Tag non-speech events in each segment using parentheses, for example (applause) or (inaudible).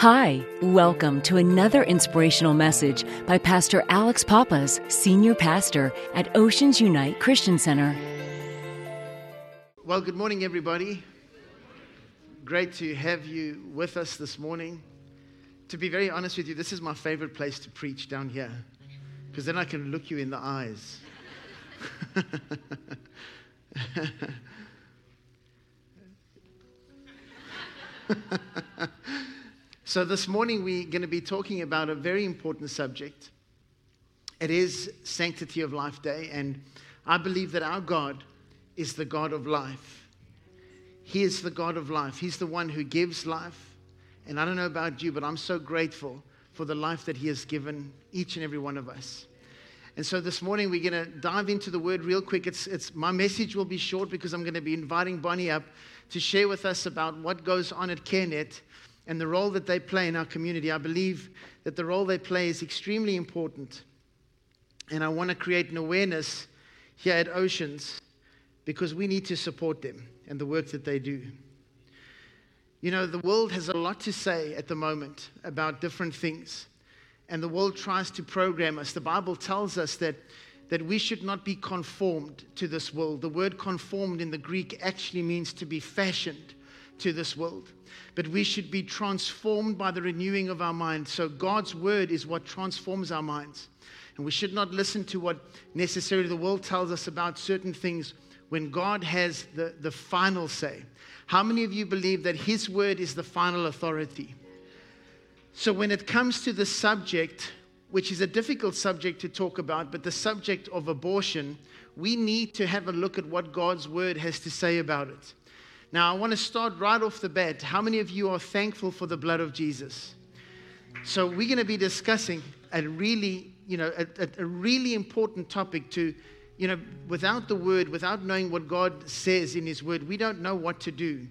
Hi, welcome to another inspirational message by Pastor Alex Papas, Senior Pastor at Oceans Unite Christian Center. Well, good morning, everybody. Great to have you with us this morning. To be very honest with you, this is my favorite place to preach down here because then I can look you in the eyes. (laughs) so, this morning we're going to be talking about a very important subject. It is Sanctity of Life Day, and I believe that our God is the God of life. He is the God of life. He's the one who gives life. And I don't know about you, but I'm so grateful for the life that He has given each and every one of us. And so this morning we're going to dive into the word real quick. It's, it's, my message will be short because I'm going to be inviting Bonnie up to share with us about what goes on at CareNet and the role that they play in our community. I believe that the role they play is extremely important. And I want to create an awareness here at Oceans because we need to support them and the work that they do. You know, the world has a lot to say at the moment about different things, and the world tries to program us. The Bible tells us that, that we should not be conformed to this world. The word conformed in the Greek actually means to be fashioned to this world. But we should be transformed by the renewing of our mind. So God's word is what transforms our minds. And we should not listen to what necessarily the world tells us about certain things when God has the, the final say. How many of you believe that His word is the final authority? So, when it comes to the subject, which is a difficult subject to talk about, but the subject of abortion, we need to have a look at what God's word has to say about it. Now, I want to start right off the bat. How many of you are thankful for the blood of Jesus? So, we're going to be discussing a really, you know, a, a, really important topic to you know, without the word, without knowing what God says in His word, we don't know what to do.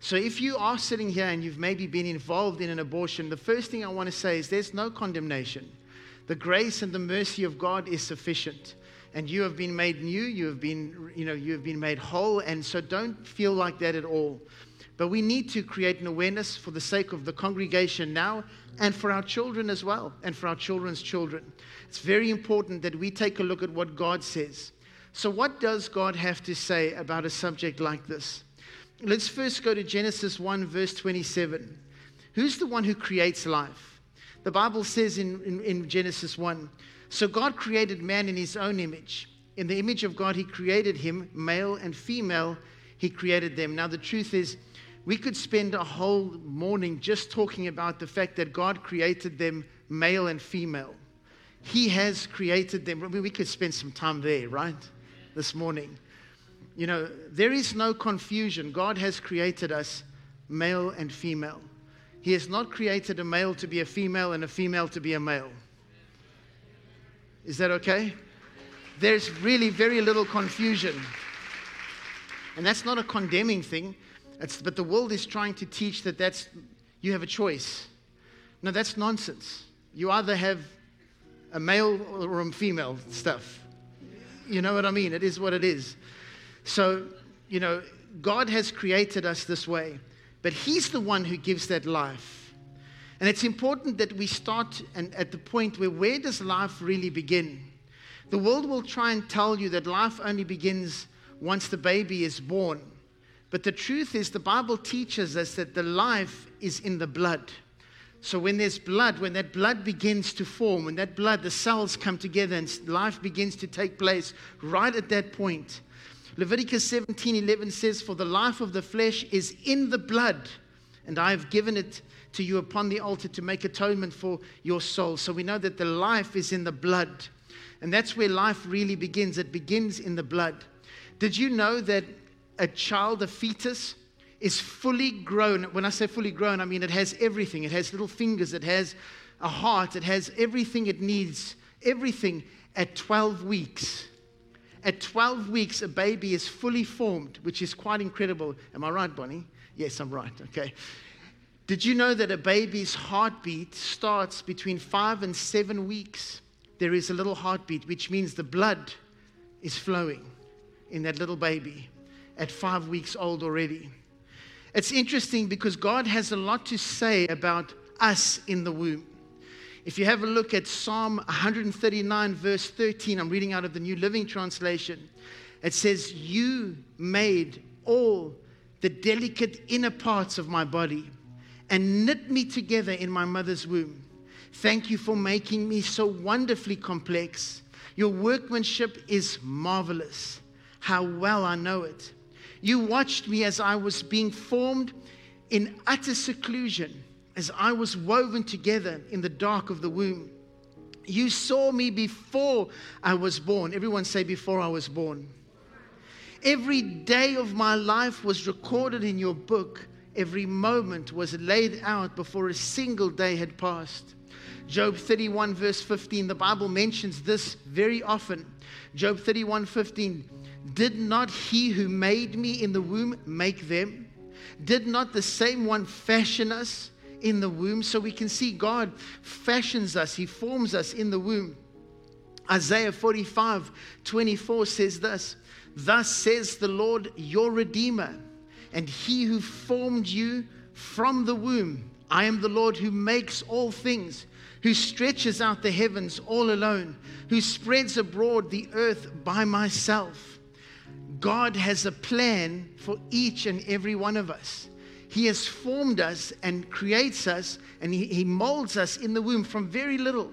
So if you are sitting here and you've maybe been involved in an abortion, the first thing I want to say is there's no condemnation. The grace and the mercy of God is sufficient. And you have been made new, you have been, you know, you have been made whole, and so don't feel like that at all. But we need to create an awareness for the sake of the congregation now and for our children as well, and for our children's children. It's very important that we take a look at what God says. So, what does God have to say about a subject like this? Let's first go to Genesis 1, verse 27. Who's the one who creates life? The Bible says in, in, in Genesis 1 So God created man in his own image. In the image of God, he created him, male and female, he created them. Now, the truth is, we could spend a whole morning just talking about the fact that God created them male and female. He has created them. I mean, we could spend some time there, right? This morning. You know, there is no confusion. God has created us male and female. He has not created a male to be a female and a female to be a male. Is that okay? There's really very little confusion. And that's not a condemning thing. It's, but the world is trying to teach that that's, you have a choice. No, that's nonsense. You either have a male or a female stuff. You know what I mean? It is what it is. So, you know, God has created us this way, but He's the one who gives that life. And it's important that we start and at the point where where does life really begin? The world will try and tell you that life only begins once the baby is born. But the truth is, the Bible teaches us that the life is in the blood. So when there's blood, when that blood begins to form, when that blood, the cells come together and life begins to take place, right at that point, Leviticus 17 11 says, For the life of the flesh is in the blood, and I have given it to you upon the altar to make atonement for your soul. So we know that the life is in the blood. And that's where life really begins. It begins in the blood. Did you know that a child, a fetus, is fully grown. When I say fully grown, I mean it has everything. It has little fingers, it has a heart, it has everything it needs, everything at 12 weeks. At 12 weeks, a baby is fully formed, which is quite incredible. Am I right, Bonnie? Yes, I'm right. Okay. Did you know that a baby's heartbeat starts between five and seven weeks? There is a little heartbeat, which means the blood is flowing in that little baby at five weeks old already. It's interesting because God has a lot to say about us in the womb. If you have a look at Psalm 139, verse 13, I'm reading out of the New Living Translation. It says, You made all the delicate inner parts of my body and knit me together in my mother's womb. Thank you for making me so wonderfully complex. Your workmanship is marvelous. How well I know it. You watched me as I was being formed in utter seclusion, as I was woven together in the dark of the womb. You saw me before I was born. Everyone say, before I was born. Every day of my life was recorded in your book. Every moment was laid out before a single day had passed. Job 31, verse 15, the Bible mentions this very often. Job 31, 15. Did not he who made me in the womb make them? Did not the same one fashion us in the womb? So we can see God fashions us, He forms us in the womb. Isaiah 45, 24 says this Thus says the Lord your Redeemer, and He who formed you from the womb. I am the Lord who makes all things, who stretches out the heavens all alone, who spreads abroad the earth by myself. God has a plan for each and every one of us. He has formed us and creates us, and He, he molds us in the womb from very little.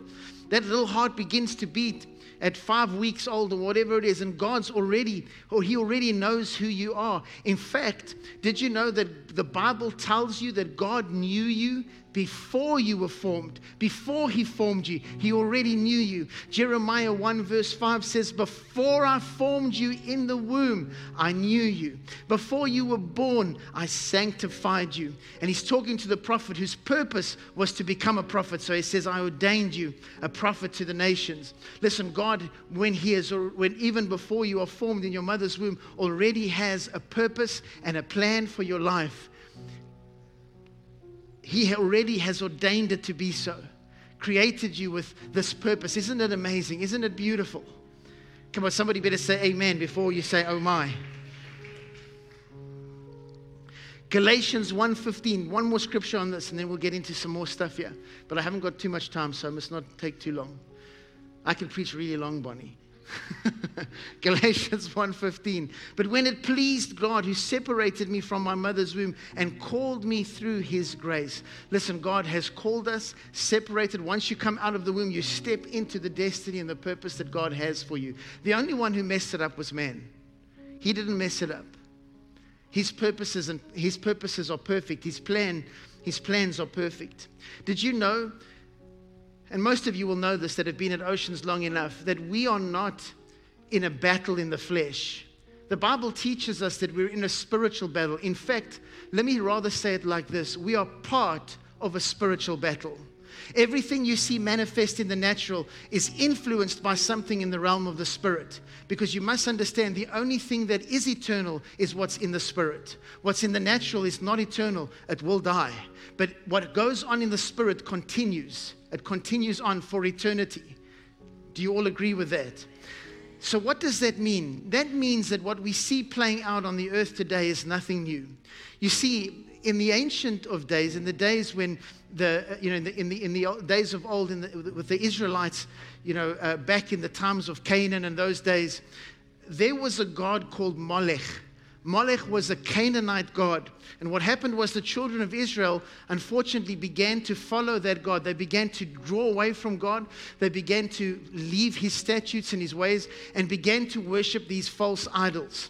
That little heart begins to beat at five weeks old or whatever it is, and God's already, or He already knows who you are. In fact, did you know that the Bible tells you that God knew you before you were formed, before he formed you, he already knew you. Jeremiah 1 verse 5 says, Before I formed you in the womb, I knew you. Before you were born, I sanctified you. And he's talking to the prophet whose purpose was to become a prophet. So he says, I ordained you a prophet to the nations. Listen, God, when he is, or when even before you are formed in your mother's womb, already has a purpose and a plan for your life. He already has ordained it to be so, created you with this purpose. Isn't it amazing? Isn't it beautiful? Come on, somebody better say amen before you say, oh my. Galatians 1:15, one more scripture on this, and then we'll get into some more stuff here. But I haven't got too much time, so I must not take too long. I can preach really long, Bonnie. (laughs) Galatians 1:15 But when it pleased God who separated me from my mother's womb and called me through his grace. Listen, God has called us, separated. Once you come out of the womb, you step into the destiny and the purpose that God has for you. The only one who messed it up was man. He didn't mess it up. His purposes and his purposes are perfect. His plan, his plans are perfect. Did you know and most of you will know this that have been at Oceans long enough, that we are not in a battle in the flesh. The Bible teaches us that we're in a spiritual battle. In fact, let me rather say it like this we are part of a spiritual battle. Everything you see manifest in the natural is influenced by something in the realm of the spirit. Because you must understand the only thing that is eternal is what's in the spirit. What's in the natural is not eternal, it will die. But what goes on in the spirit continues, it continues on for eternity. Do you all agree with that? So, what does that mean? That means that what we see playing out on the earth today is nothing new. You see, in the ancient of days, in the days when the, you know, in the, in the, in the days of old, the, with the Israelites, you know, uh, back in the times of Canaan and those days, there was a god called Molech. Molech was a Canaanite god. And what happened was the children of Israel, unfortunately, began to follow that God. They began to draw away from God. They began to leave his statutes and his ways and began to worship these false idols.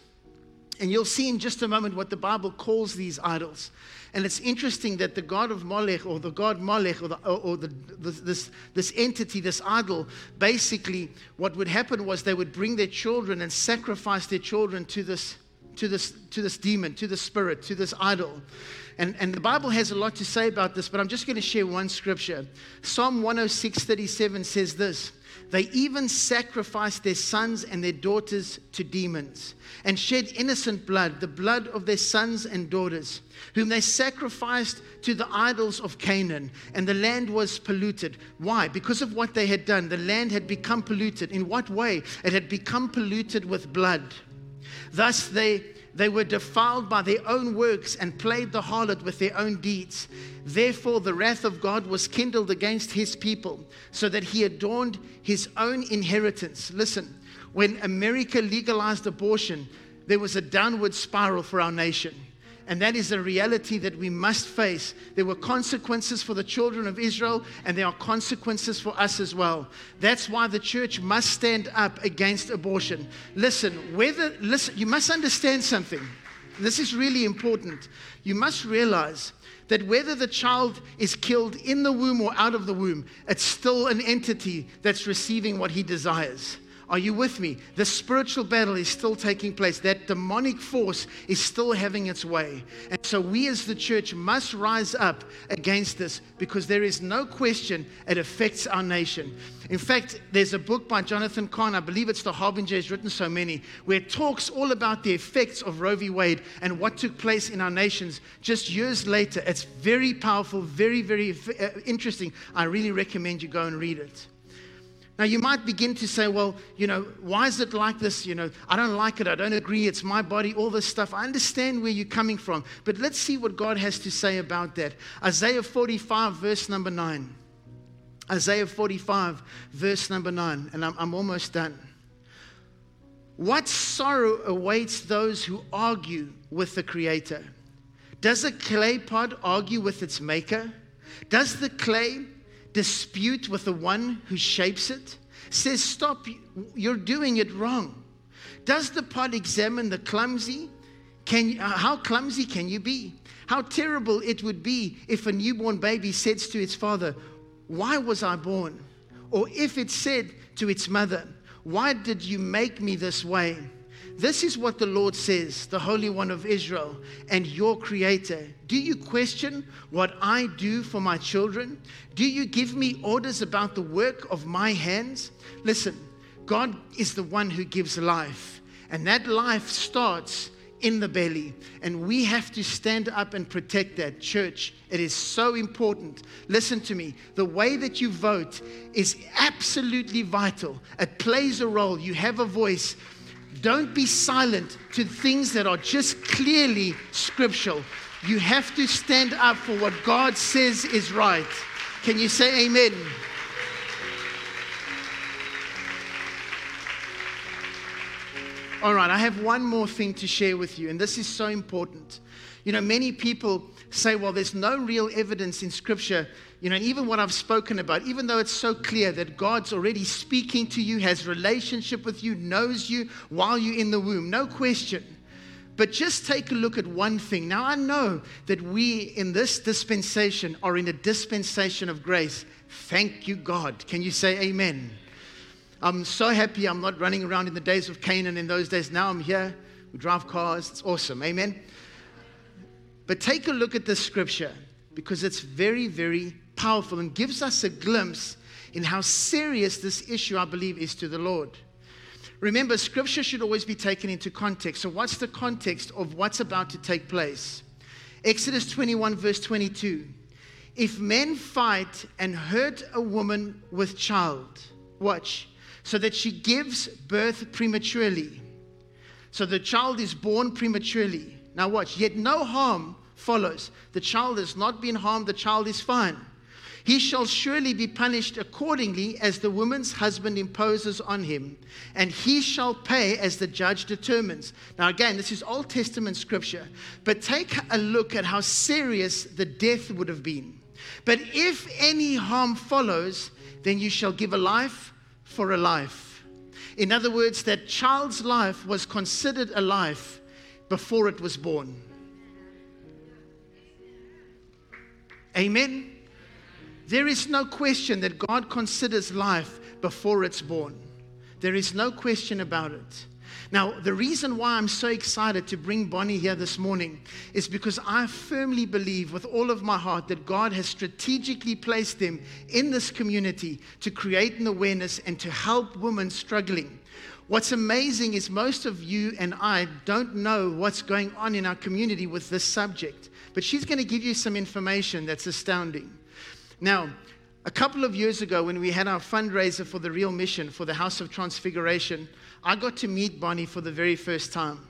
And you'll see in just a moment what the Bible calls these idols. And it's interesting that the god of Molech, or the god Molech, or, the, or, the, this, this entity, this idol, basically, what would happen was they would bring their children and sacrifice their children to this, to this, to this demon, to the spirit, to this idol. And, and the Bible has a lot to say about this, but I'm just going to share one scripture. Psalm 106 37 says this they even sacrificed their sons and their daughters to demons and shed innocent blood, the blood of their sons and daughters, whom they sacrificed to the idols of Canaan, and the land was polluted. Why? Because of what they had done. The land had become polluted. In what way? It had become polluted with blood. Thus they, they were defiled by their own works and played the harlot with their own deeds. Therefore, the wrath of God was kindled against his people, so that he adorned his own inheritance. Listen, when America legalized abortion, there was a downward spiral for our nation. And that is a reality that we must face. There were consequences for the children of Israel, and there are consequences for us as well. That's why the church must stand up against abortion. Listen, whether listen, you must understand something. This is really important. You must realize that whether the child is killed in the womb or out of the womb, it's still an entity that's receiving what he desires. Are you with me? The spiritual battle is still taking place. That demonic force is still having its way. And so we as the church must rise up against this because there is no question it affects our nation. In fact, there's a book by Jonathan Cahn, I believe it's The Harbinger, written so many, where it talks all about the effects of Roe v. Wade and what took place in our nations just years later. It's very powerful, very, very uh, interesting. I really recommend you go and read it. Now, you might begin to say, well, you know, why is it like this? You know, I don't like it. I don't agree. It's my body, all this stuff. I understand where you're coming from. But let's see what God has to say about that. Isaiah 45, verse number 9. Isaiah 45, verse number 9. And I'm, I'm almost done. What sorrow awaits those who argue with the Creator? Does a clay pot argue with its maker? Does the clay dispute with the one who shapes it, says, Stop, you're doing it wrong. Does the pot examine the clumsy? Can, uh, how clumsy can you be? How terrible it would be if a newborn baby says to its father, Why was I born? Or if it said to its mother, Why did you make me this way? This is what the Lord says, the Holy One of Israel and your Creator. Do you question what I do for my children? Do you give me orders about the work of my hands? Listen, God is the one who gives life, and that life starts in the belly. And we have to stand up and protect that. Church, it is so important. Listen to me. The way that you vote is absolutely vital, it plays a role. You have a voice. Don't be silent to things that are just clearly scriptural. You have to stand up for what God says is right. Can you say amen? All right, I have one more thing to share with you, and this is so important. You know, many people say, well, there's no real evidence in Scripture you know, and even what I've spoken about, even though it's so clear that God's already speaking to you, has relationship with you, knows you while you're in the womb, no question. But just take a look at one thing. Now, I know that we in this dispensation are in a dispensation of grace. Thank you, God. Can you say amen? I'm so happy I'm not running around in the days of Canaan in those days. Now I'm here. We drive cars. It's awesome. Amen. But take a look at this scripture because it's very, very powerful and gives us a glimpse in how serious this issue, I believe, is to the Lord. Remember, scripture should always be taken into context. So, what's the context of what's about to take place? Exodus 21, verse 22. If men fight and hurt a woman with child, watch, so that she gives birth prematurely. So the child is born prematurely. Now, watch, yet no harm follows. The child has not been harmed, the child is fine he shall surely be punished accordingly as the woman's husband imposes on him, and he shall pay as the judge determines. Now, again, this is Old Testament scripture, but take a look at how serious the death would have been. But if any harm follows, then you shall give a life for a life. In other words, that child's life was considered a life before it was born. Amen. There is no question that God considers life before it's born. There is no question about it. Now, the reason why I'm so excited to bring Bonnie here this morning is because I firmly believe with all of my heart that God has strategically placed them in this community to create an awareness and to help women struggling. What's amazing is most of you and I don't know what's going on in our community with this subject, but she's going to give you some information that's astounding. Now, A couple of years ago, when we had our fundraiser for the Real Mission for the House of Transfiguration, I got to meet Bonnie for the very first time.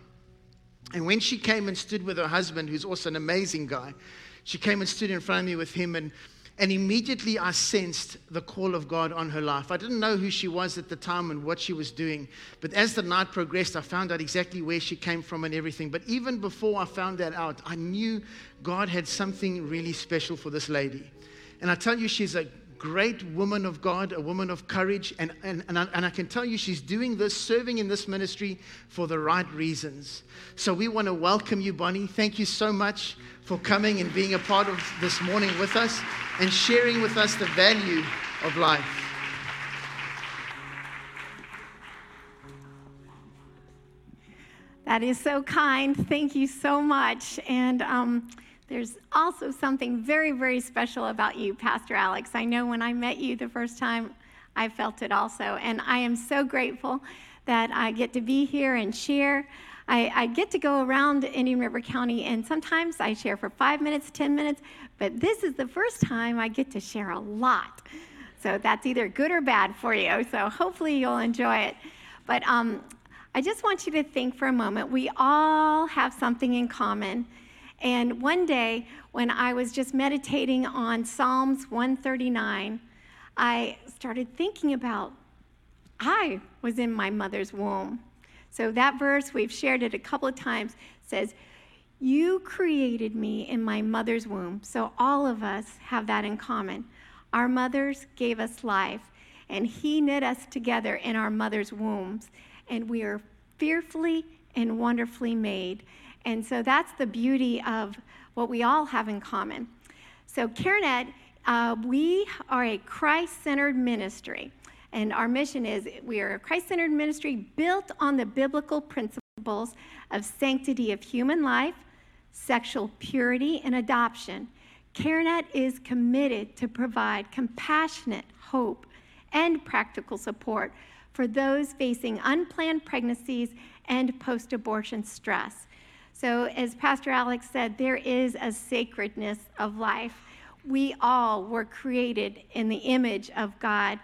And when she came and stood with her husband, who's also an amazing guy, she came and stood in front of me with him, and, and immediately I sensed the call of God on her life. I didn't know who she was at the time and what she was doing, but as the night progressed, I found out exactly where she came from and everything. But even before I found that out, I knew God had something really special for this lady. And I tell you, she's a great woman of God, a woman of courage, and, and, and, I, and I can tell you she's doing this, serving in this ministry for the right reasons. So we want to welcome you, Bonnie. Thank you so much for coming and being a part of this morning with us and sharing with us the value of life. That is so kind. Thank you so much. And um, there's also something very, very special about you, Pastor Alex. I know when I met you the first time, I felt it also. And I am so grateful that I get to be here and share. I, I, get to go around Indian River County, and sometimes I share for five minutes, 10 minutes, but this is the first time I get to share a lot. So that's either good or bad for you. So hopefully you'll enjoy it. But um, I just want you to think for a moment. We all have something in common. And one day, when I was just meditating on Psalms 139, I started thinking about I was in my mother's womb. So that verse, we've shared it a couple of times, says, You created me in my mother's womb. So all of us have that in common. Our mothers gave us life, and He knit us together in our mother's wombs, and we are fearfully and wonderfully made. And so that's the beauty of what we all have in common. So, CareNet, uh, we are a Christ centered ministry. And our mission is we are a Christ centered ministry built on the biblical principles of sanctity of human life, sexual purity, and adoption. CareNet is committed to provide compassionate hope and practical support for those facing unplanned pregnancies and post abortion stress. So, as Pastor Alex said, there is a sacredness of life. We all were created in the image of God.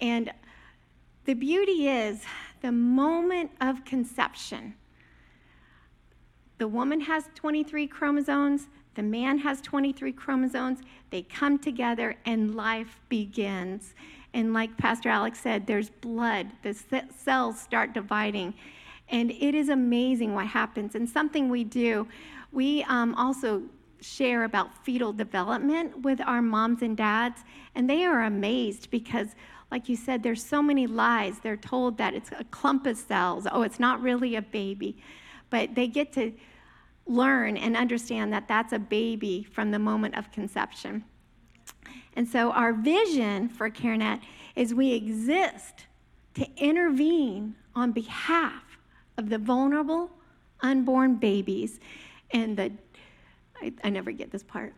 And the beauty is the moment of conception. The woman has 23 chromosomes, the man has 23 chromosomes. They come together and life begins. And like Pastor Alex said, there's blood, the cells start dividing. And it is amazing what happens. And something we do, we um, also share about fetal development with our moms and dads, and they are amazed because, like you said, there's so many lies. They're told that it's a clump of cells. Oh, it's not really a baby. But they get to learn and understand that that's a baby from the moment of conception. And so, our vision for CareNet is we exist to intervene on behalf of the vulnerable unborn babies and the, I, I never get this part,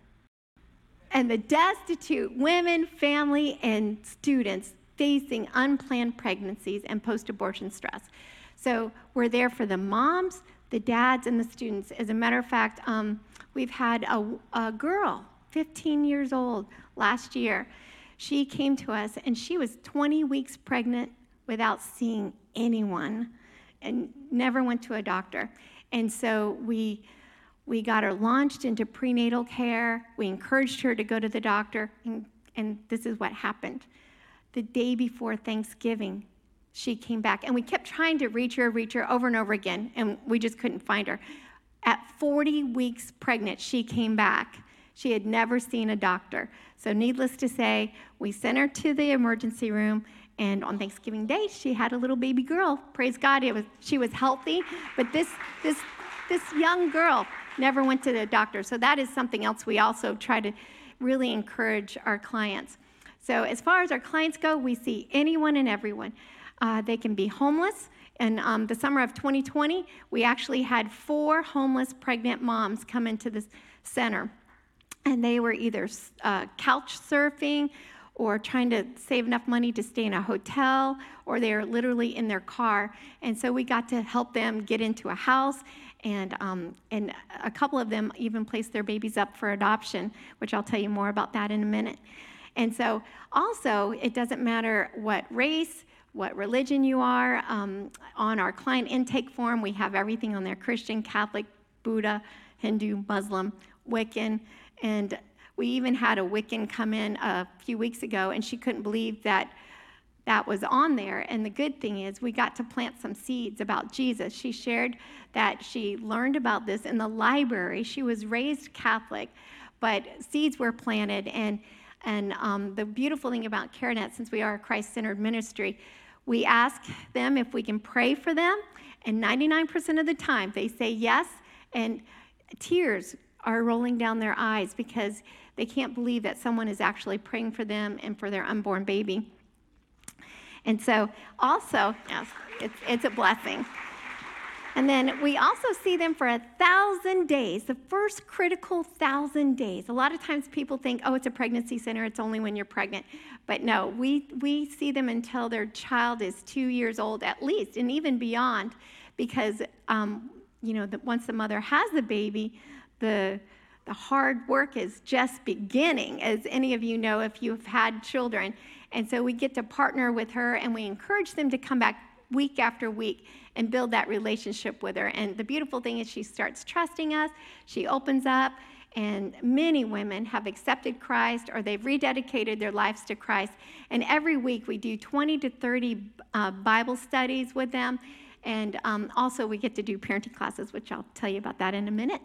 and the destitute women, family, and students facing unplanned pregnancies and post abortion stress. So we're there for the moms, the dads, and the students. As a matter of fact, um, we've had a, a girl, 15 years old, last year. She came to us and she was 20 weeks pregnant without seeing anyone and never went to a doctor. And so we we got her launched into prenatal care. We encouraged her to go to the doctor, and, and this is what happened. The day before Thanksgiving, she came back, and we kept trying to reach her, reach her over and over again, and we just couldn't find her. At 40 weeks pregnant, she came back. She had never seen a doctor. So, needless to say, we sent her to the emergency room, and on Thanksgiving Day, she had a little baby girl. Praise God, it was, she was healthy. But this, this, this young girl never went to the doctor. So that is something else we also try to really encourage our clients. So as far as our clients go, we see anyone and everyone. Uh, they can be homeless. In um, the summer of 2020, we actually had four homeless pregnant moms come into the center. And they were either uh, couch surfing or trying to save enough money to stay in a hotel, or they're literally in their car. And so we got to help them get into a house, and, um, and a couple of them even placed their babies up for adoption, which I'll tell you more about that in a minute. And so, also, it doesn't matter what race, what religion you are. Um, on our client intake form, we have everything on there Christian, Catholic, Buddha, Hindu, Muslim, Wiccan. And we even had a Wiccan come in a few weeks ago, and she couldn't believe that that was on there. And the good thing is, we got to plant some seeds about Jesus. She shared that she learned about this in the library. She was raised Catholic, but seeds were planted. And, and um, the beautiful thing about CareNet, since we are a Christ centered ministry, we ask them if we can pray for them. And 99% of the time, they say yes. And tears are rolling down their eyes because they can't believe that someone is actually praying for them and for their unborn baby. And so, also, yes, it's, it's a blessing. And then we also see them for a thousand days, the first critical thousand days. A lot of times people think, oh, it's a pregnancy center, it's only when you're pregnant. But no, we, we see them until their child is two years old at least, and even beyond, because, um, you know, the, once the mother has the baby, the, the hard work is just beginning, as any of you know if you've had children. And so we get to partner with her and we encourage them to come back week after week and build that relationship with her. And the beautiful thing is she starts trusting us, she opens up, and many women have accepted Christ or they've rededicated their lives to Christ. And every week we do 20 to 30 uh, Bible studies with them. And um, also, we get to do parenting classes, which I'll tell you about that in a minute.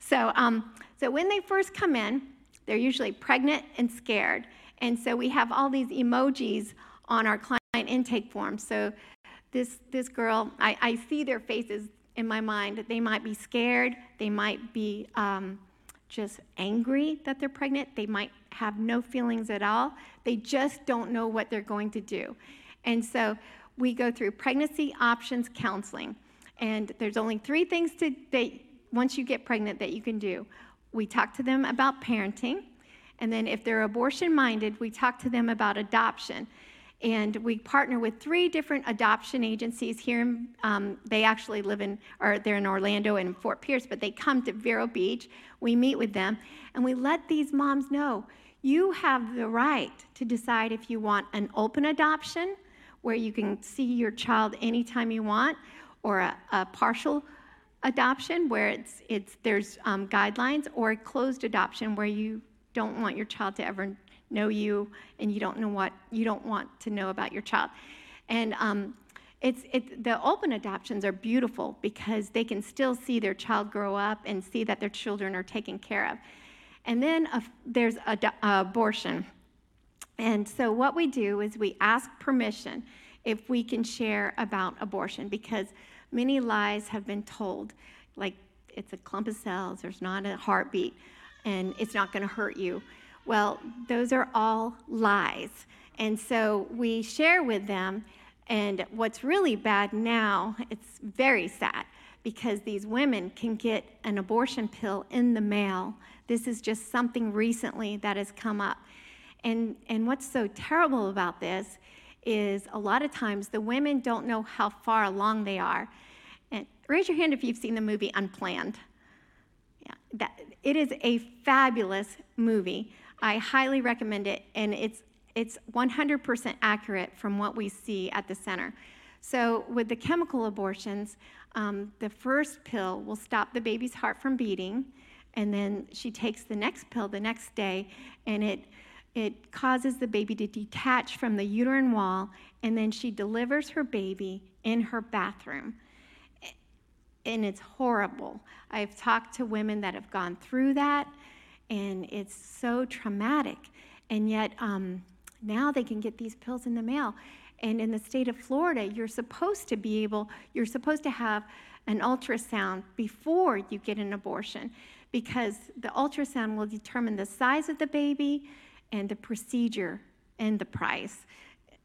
So, um, so when they first come in, they're usually pregnant and scared. And so we have all these emojis on our client intake form. So this, this girl, I, I see their faces in my mind. They might be scared, they might be um, just angry that they're pregnant, they might have no feelings at all. They just don't know what they're going to do. And so we go through pregnancy options counseling. And there's only three things to, that once you get pregnant that you can do. We talk to them about parenting. And then if they're abortion minded, we talk to them about adoption. And we partner with three different adoption agencies here. Um, they actually live in, or they're in Orlando and Fort Pierce, but they come to Vero Beach. We meet with them, and we let these moms know you have the right to decide if you want an open adoption, where you can see your child anytime you want, or a, a partial adoption, where it's, it's there's um, guidelines, or a closed adoption, where you don't want your child to ever know you and you don't know what you don't want to know about your child. And um, it's, it, the open adoptions are beautiful because they can still see their child grow up and see that their children are taken care of. And then uh, there's uh, abortion. And so what we do is we ask permission if we can share about abortion because many lies have been told like it's a clump of cells there's not a heartbeat and it's not going to hurt you. Well, those are all lies. And so we share with them. And what's really bad now, it's very sad because these women can get an abortion pill in the mail. This is just something recently that has come up. And, and what's so terrible about this is a lot of times the women don't know how far along they are. And raise your hand if you've seen the movie Unplanned. Yeah, that, it is a fabulous movie. I highly recommend it, and it's it's 100% accurate from what we see at the center. So, with the chemical abortions, um, the first pill will stop the baby's heart from beating, and then she takes the next pill the next day, and it it causes the baby to detach from the uterine wall, and then she delivers her baby in her bathroom and it's horrible. I've talked to women that have gone through that, and it's so traumatic. And yet, um, now they can get these pills in the mail. And in the state of Florida, you're supposed to be able, you're supposed to have an ultrasound before you get an abortion because the ultrasound will determine the size of the baby and the procedure and the price.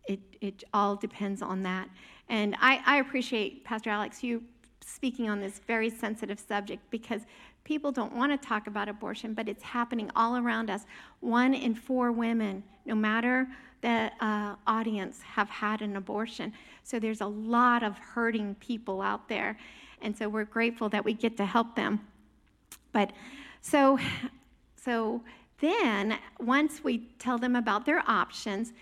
It, it all depends on that. And I, I appreciate, Pastor Alex, you speaking on this very sensitive subject because people don't want to talk about abortion, but it's happening all around us. One in four women, no matter the uh, audience, have had an abortion. So there's a lot of hurting people out there. And so we're grateful that we get to help them. But so, so then, once we tell them about their options,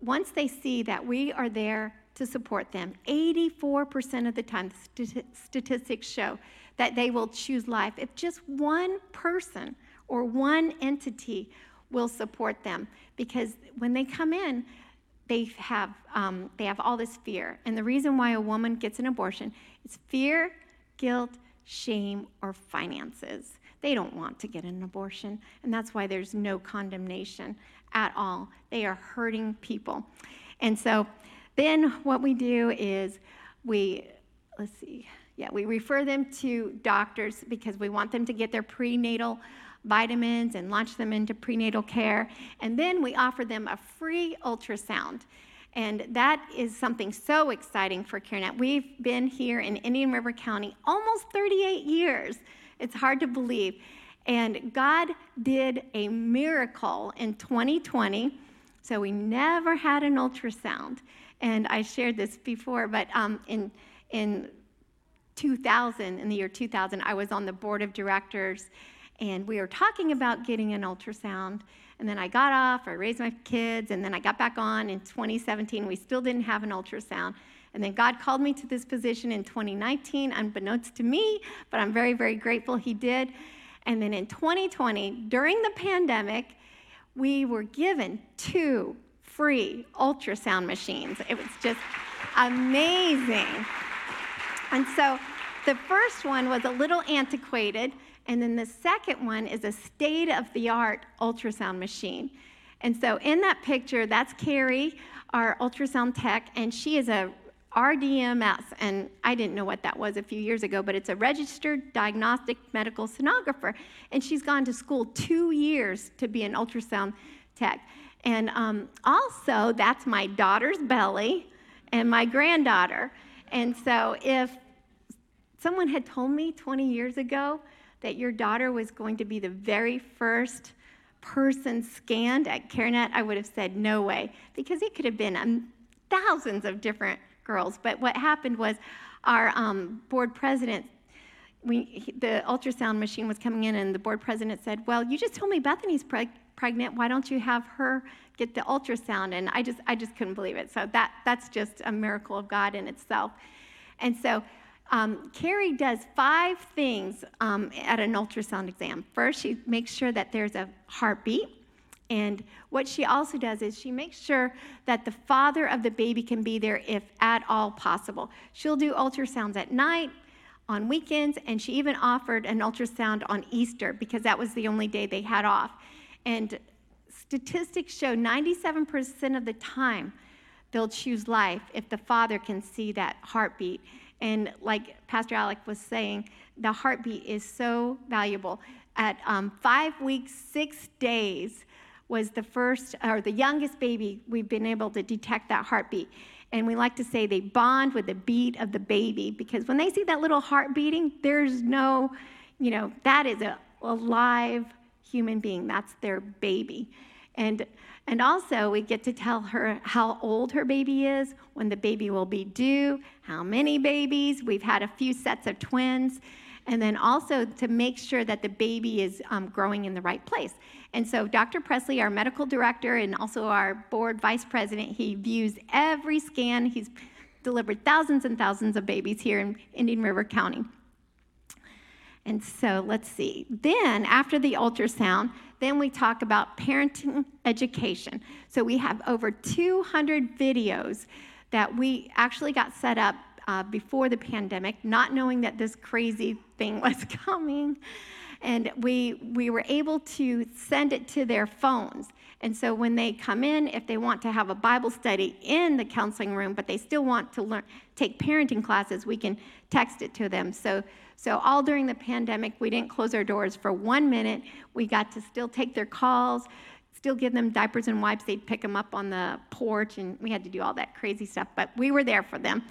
once they see that we are there to support them, 84% of the time, statistics show that they will choose life. If just one person or one entity will support them, because when they come in, they have, um, they have all this fear. And the reason why a woman gets an abortion is fear, guilt, shame, or finances. They don't want to get an abortion, and that's why there's no condemnation at all. They are hurting people. And so then what we do is we, let's see, yeah, we refer them to doctors because we want them to get their prenatal vitamins and launch them into prenatal care. And then we offer them a free ultrasound. And that is something so exciting for CareNet. We've been here in Indian River County almost 38 years. It's hard to believe. And God did a miracle in 2020. So we never had an ultrasound. And I shared this before, but um, in, in 2000, in the year 2000, I was on the board of directors and we were talking about getting an ultrasound. And then I got off, I raised my kids, and then I got back on in 2017. We still didn't have an ultrasound. And then God called me to this position in 2019, unbeknownst to me, but I'm very, very grateful He did. And then in 2020, during the pandemic, we were given two free ultrasound machines. It was just amazing. And so the first one was a little antiquated, and then the second one is a state of the art ultrasound machine. And so in that picture, that's Carrie, our ultrasound tech, and she is a RDMS, and I didn't know what that was a few years ago, but it's a registered diagnostic medical sonographer. And she's gone to school two years to be an ultrasound tech. And um, also, that's my daughter's belly and my granddaughter. And so, if someone had told me 20 years ago that your daughter was going to be the very first person scanned at CareNet, I would have said, no way, because it could have been um, thousands of different girls. But what happened was our um, board president, we, the ultrasound machine was coming in, and the board president said, Well, you just told me Bethany's preg- pregnant. Why don't you have her get the ultrasound? And I just, I just couldn't believe it. So that, that's just a miracle of God in itself. And so um, Carrie does five things um, at an ultrasound exam. First, she makes sure that there's a heartbeat. And what she also does is she makes sure that the father of the baby can be there if at all possible. She'll do ultrasounds at night, on weekends, and she even offered an ultrasound on Easter because that was the only day they had off. And statistics show 97% of the time they'll choose life if the father can see that heartbeat. And like Pastor Alex was saying, the heartbeat is so valuable. At um, five weeks, six days was the first, or the youngest baby we've been able to detect that heartbeat. And we like to say they bond with the beat of the baby because when they see that little heart beating, there's no, you know, that is a, a live human being. That's their baby. And and also, we get to tell her how old her baby is, when the baby will be due, how many babies. We've had a few sets of twins. And then also to make sure that the baby is um, growing in the right place. And so, Dr. Presley, our medical director and also our board vice president, he views every scan. He's delivered thousands and thousands of babies here in Indian River County. And so, let's see. Then, after the ultrasound, then we talk about parenting education. So we have over 200 videos that we actually got set up uh, before the pandemic, not knowing that this crazy thing (laughs) was coming. And we, we were able to send it to their phones. And so when they come in, if they want to have a Bible study in the counseling room, but they still want to learn, take parenting classes, we can text it to them. So so, all during the pandemic, we didn't close our doors for one minute. We got to still take their calls, still give them diapers and wipes. They'd pick them up on the porch, and we had to do all that crazy stuff, but we were there for them.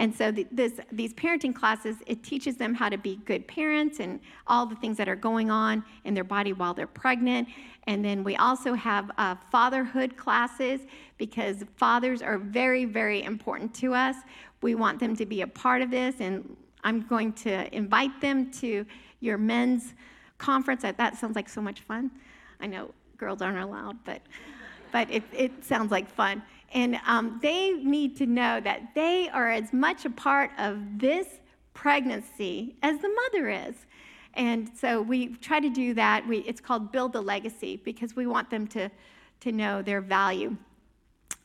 And so, the, this, these parenting classes, it teaches them how to be good parents and all the things that are going on in their body while they're pregnant. And then we also have uh, fatherhood classes because fathers are very, very important to us. We want them to be a part of this and I'm going to invite them to your men's conference. That sounds like so much fun. I know girls aren't allowed, but, but it, it sounds like fun. And um, they need to know that they are as much a part of this pregnancy as the mother is. And so we try to do that. We, it's called Build a Legacy because we want them to, to know their value.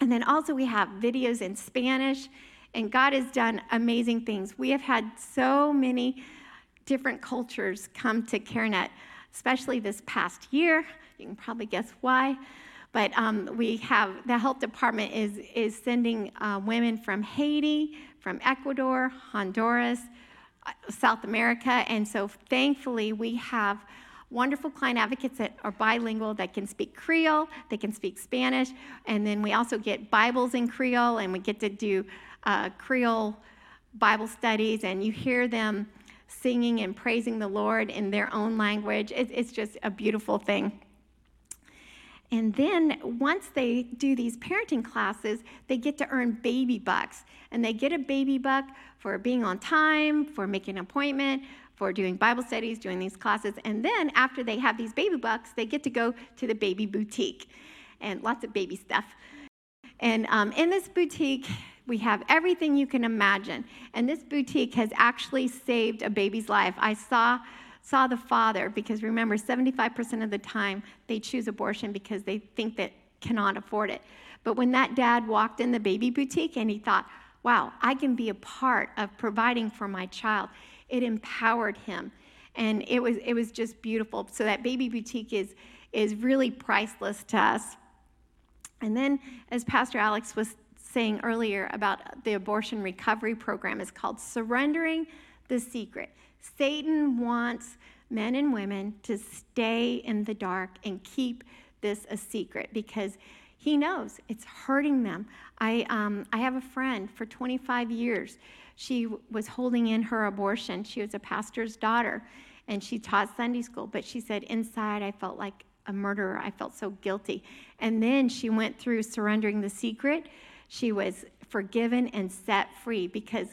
And then also we have videos in Spanish, and God has done amazing things. We have had so many different cultures come to CareNet, especially this past year. You can probably guess why. But um, we have the health department is, is sending uh, women from Haiti, from Ecuador, Honduras, uh, South America. And so thankfully, we have wonderful client advocates that are bilingual that can speak Creole, they can speak Spanish, and then we also get Bibles in Creole, and we get to do uh, Creole Bible studies, and you hear them singing and praising the Lord in their own language. It, it's just a beautiful thing. And then once they do these parenting classes, they get to earn baby bucks. And they get a baby buck for being on time, for making an appointment, for doing Bible studies, doing these classes. And then after they have these baby bucks, they get to go to the baby boutique and lots of baby stuff. And um, in this boutique, we have everything you can imagine. And this boutique has actually saved a baby's life. I saw, saw the father, because remember, 75% of the time they choose abortion because they think that cannot afford it. But when that dad walked in the baby boutique and he thought, wow, I can be a part of providing for my child, it empowered him. And it was, it was just beautiful. So that baby boutique is, is really priceless to us. And then, as Pastor Alex was saying earlier about the abortion recovery program is called Surrendering the Secret. Satan wants men and women to stay in the dark and keep this a secret because he knows it's hurting them. I, um, I have a friend for 25 years. She was holding in her abortion. She was a pastor's daughter and she taught Sunday school, but she said, Inside, I felt like a murderer. I felt so guilty. And then she went through surrendering the secret. She was forgiven and set free because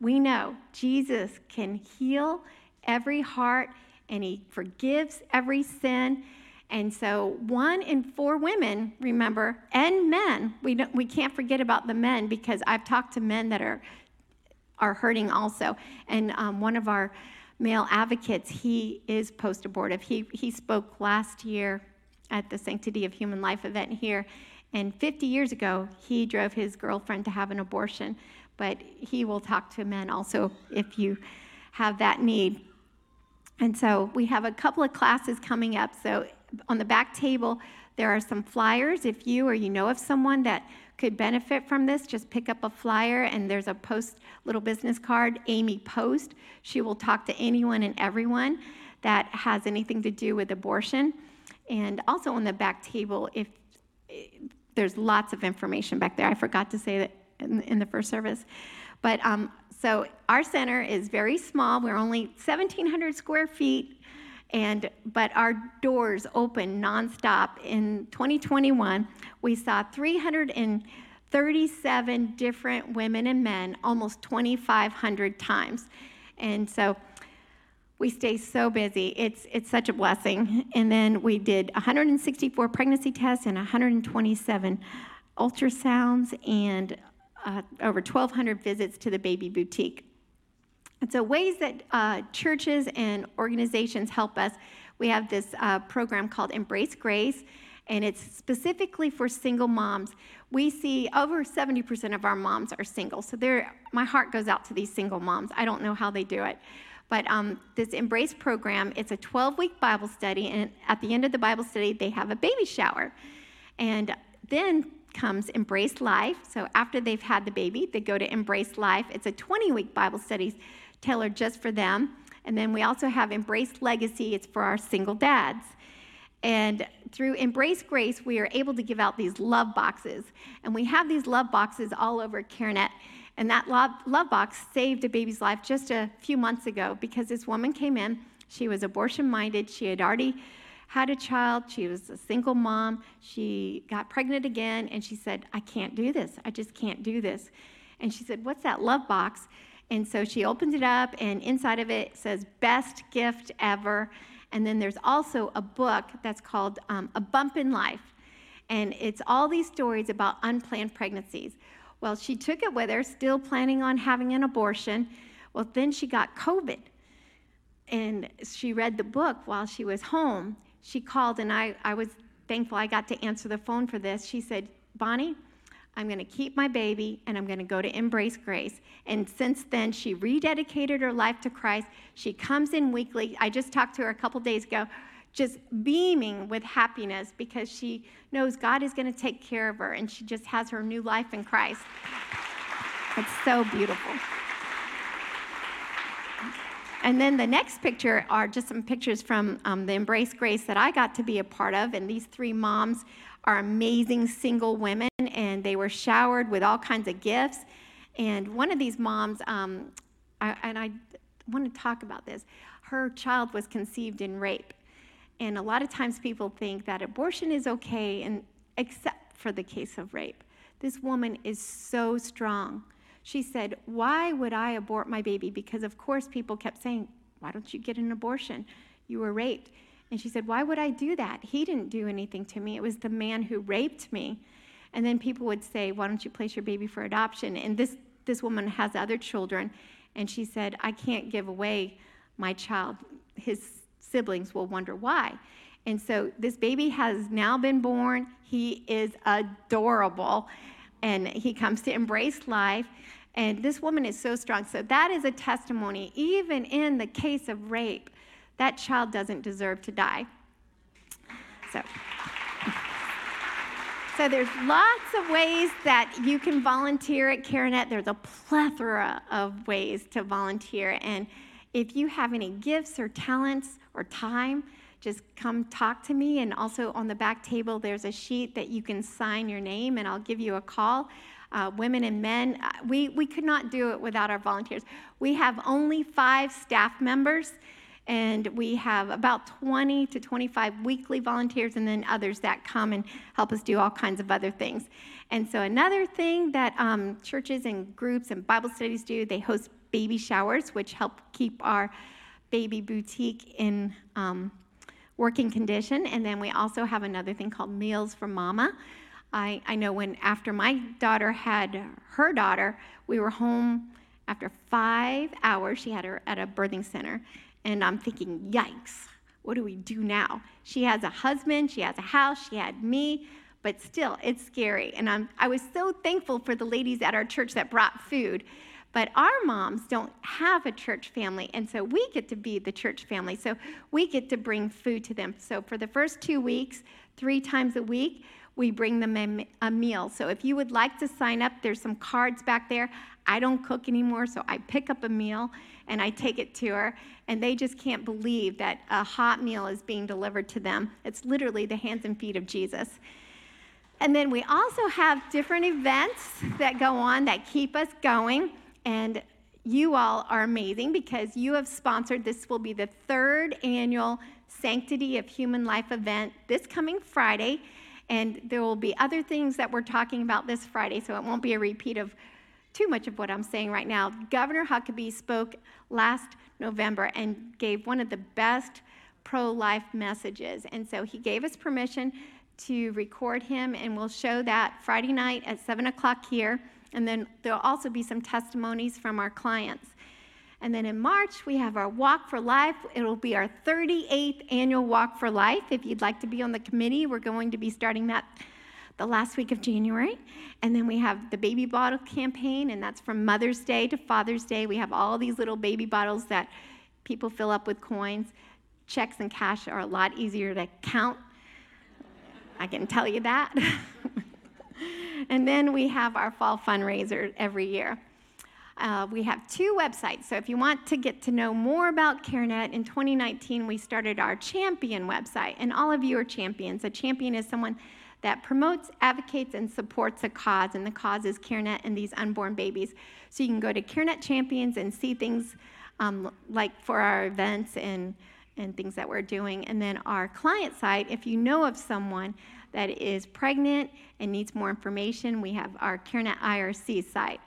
we know Jesus can heal every heart and he forgives every sin. And so, one in four women, remember, and men, we, don't, we can't forget about the men because I've talked to men that are, are hurting also. And um, one of our male advocates, he is post abortive. He, he spoke last year at the Sanctity of Human Life event here, and 50 years ago, he drove his girlfriend to have an abortion, but he will talk to men also if you have that need. And so we have a couple of classes coming up. So on the back table, there are some flyers. If you or you know of someone that could benefit from this, just pick up a flyer and there's a post little business card, Amy Post. She will talk to anyone and everyone that has anything to do with abortion. And also on the back table, if eh, there's lots of information back there. I forgot to say that in, in the first service. But um, so our center is very small. We're only 1,700 square feet, and but our doors open nonstop. In 2021, we saw 337 different women and men, almost 2,500 times, and so we stay so busy. It's, it's such a blessing. And then we did 164 pregnancy tests and 127 ultrasounds and uh, over 1,200 visits to the baby boutique. And so, ways that uh, churches and organizations help us we have this uh, program called Embrace Grace, and it's specifically for single moms. We see over 70% of our moms are single. So, my heart goes out to these single moms. I don't know how they do it. But um, this Embrace program, it's a 12 week Bible study, and at the end of the Bible study, they have a baby shower. And then comes Embrace Life. So after they've had the baby, they go to Embrace Life. It's a 20 week Bible study tailored just for them. And then we also have Embrace Legacy, it's for our single dads. And through Embrace Grace, we are able to give out these love boxes. And we have these love boxes all over CareNet. And that love, love box saved a baby's life just a few months ago because this woman came in. She was abortion minded. She had already had a child. She was a single mom. She got pregnant again. And she said, I can't do this. I just can't do this. And she said, What's that love box? And so she opens it up, and inside of it says, Best gift ever. And then there's also a book that's called um, A Bump in Life. And it's all these stories about unplanned pregnancies. Well, she took it with her, still planning on having an abortion. Well, then she got COVID. And she read the book while she was home. She called, and I, I was thankful I got to answer the phone for this. She said, Bonnie, I'm going to keep my baby and I'm going to go to Embrace Grace. And since then, she rededicated her life to Christ. She comes in weekly. I just talked to her a couple days ago, just beaming with happiness because she knows God is going to take care of her and she just has her new life in Christ. It's so beautiful. And then the next picture are just some pictures from um, the Embrace Grace that I got to be a part of. And these three moms are amazing single women, and they were showered with all kinds of gifts. And one of these moms, um, I, and I want to talk about this, her child was conceived in rape. And a lot of times people think that abortion is okay, and except for the case of rape. This woman is so strong. She said, Why would I abort my baby? Because, of course, people kept saying, Why don't you get an abortion? You were raped. And she said, Why would I do that? He didn't do anything to me. It was the man who raped me. And then people would say, Why don't you place your baby for adoption? And this, this woman has other children. And she said, I can't give away my child. His siblings will wonder why. And so this baby has now been born. He is adorable. And he comes to embrace life. And this woman is so strong. So that is a testimony, even in the case of rape that child doesn't deserve to die. So, so there's lots of ways that you can volunteer at CareNet. There's a plethora of ways to volunteer. And if you have any gifts or talents or time, just come talk to me. And also on the back table, there's a sheet that you can sign your name, and I'll give you a call. Uh, women and men, uh, we, we could not do it without our volunteers. We have only five staff members and we have about 20 to 25 weekly volunteers and then others that come and help us do all kinds of other things and so another thing that um, churches and groups and bible studies do they host baby showers which help keep our baby boutique in um, working condition and then we also have another thing called meals for mama I, I know when after my daughter had her daughter we were home after five hours she had her at a birthing center and I'm thinking, yikes, what do we do now? She has a husband, she has a house, she had me, but still, it's scary. And I'm, I was so thankful for the ladies at our church that brought food. But our moms don't have a church family, and so we get to be the church family. So we get to bring food to them. So for the first two weeks, three times a week, we bring them a, meal. So if you would like to sign up, there's some cards back there. I don't cook anymore, so I pick up a meal and I take it to her, and they just can't believe that a hot meal is being delivered to them. It's literally the hands and feet of Jesus. And then we also have different events that go on that keep us going. And you all are amazing because you have sponsored this will be the third annual Sanctity of Human Life event this coming Friday. And there will be other things that we're talking about this Friday, so it won't be a repeat of too much of what I'm saying right now. Governor Huckabee spoke last November and gave one of the best pro life messages. And so he gave us permission to record him, and we'll show that Friday night at 7 o'clock here. And then there'll also be some testimonies from our clients. And then in March, we have our Walk for Life. It'll be our 38th annual Walk for Life. If you'd like to be on the committee, we're going to be starting that the last week of January. And then we have the baby bottle campaign, and that's from Mother's Day to Father's Day. We have all these little baby bottles that people fill up with coins. Checks and cash are a lot easier to count. I can tell you that. (laughs) (laughs) and then we have our fall fundraiser every year. Uh, we have two websites. So if you want to get to know more about CareNet, in 2019 we started our champion website, and all of you are champions. A champion is someone that promotes, advocates, and supports a cause, and the cause is CareNet and these unborn babies. So you can go to CareNet Champions and see things um, like for our events and, and things that we're doing. And then our client site, if you know of someone that is pregnant and needs more information, we have our CareNet IRC site.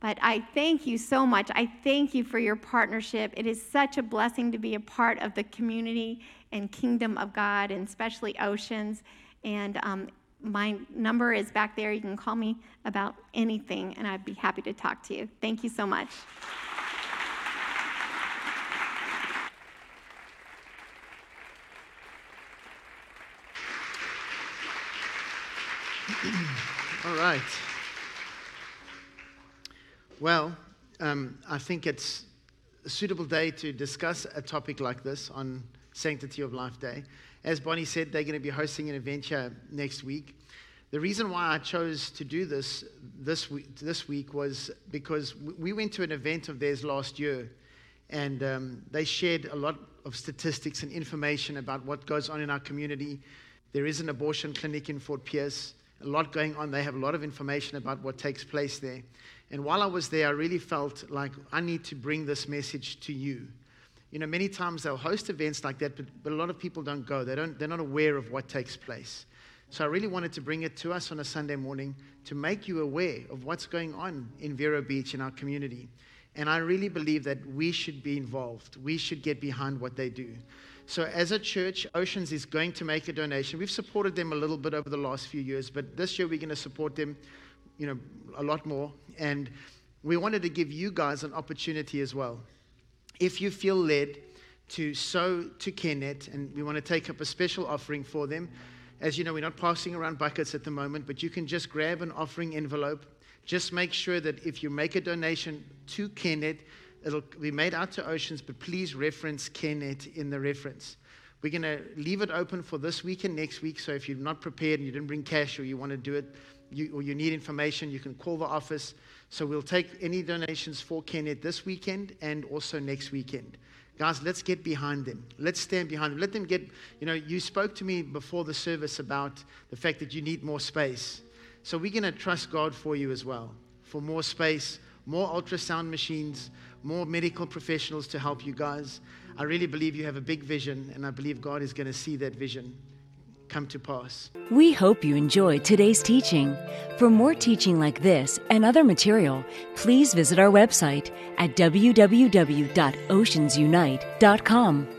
But I thank you so much. I thank you for your partnership. It is such a blessing to be a part of the community and kingdom of God, and especially Oceans. And um, my number is back there. You can call me about anything, and I'd be happy to talk to you. Thank you so much. Right. Well, um, I think it's a suitable day to discuss a topic like this on Sanctity of Life Day. As Bonnie said, they're going to be hosting an event here next week. The reason why I chose to do this this week, this week was because we went to an event of theirs last year, and um, they shared a lot of statistics and information about what goes on in our community. There is an abortion clinic in Fort Pierce, a lot going on. They have a lot of information about what takes place there. And while I was there, I really felt like I need to bring this message to you. You know, many times they'll host events like that, but, but a lot of people don't go. They don't, they're not aware of what takes place. So I really wanted to bring it to us on a Sunday morning to make you aware of what's going on in Vero Beach in our community. And I really believe that we should be involved. We should get behind what they do. So, as a church, Oceans is going to make a donation. We've supported them a little bit over the last few years, but this year we're going to support them, you know, a lot more. And we wanted to give you guys an opportunity as well. If you feel led to sow to CareNet, and we want to take up a special offering for them. As you know, we're not passing around buckets at the moment, but you can just grab an offering envelope. Just make sure that if you make a donation to CareNet, It'll be made out to Oceans, but please reference CareNet in the reference. We're going to leave it open for this week and next week. So if you're not prepared and you didn't bring cash or you want to do it you, or you need information, you can call the office. So we'll take any donations for CareNet this weekend and also next weekend. Guys, let's get behind them. Let's stand behind them. Let them get, you know, you spoke to me before the service about the fact that you need more space. So we're going to trust God for you as well, for more space, more ultrasound machines, more medical professionals to help you guys. I really believe you have a big vision, and I believe God is going to see that vision come to pass. We hope you enjoyed today's teaching. For more teaching like this and other material, please visit our website at www.oceansunite.com.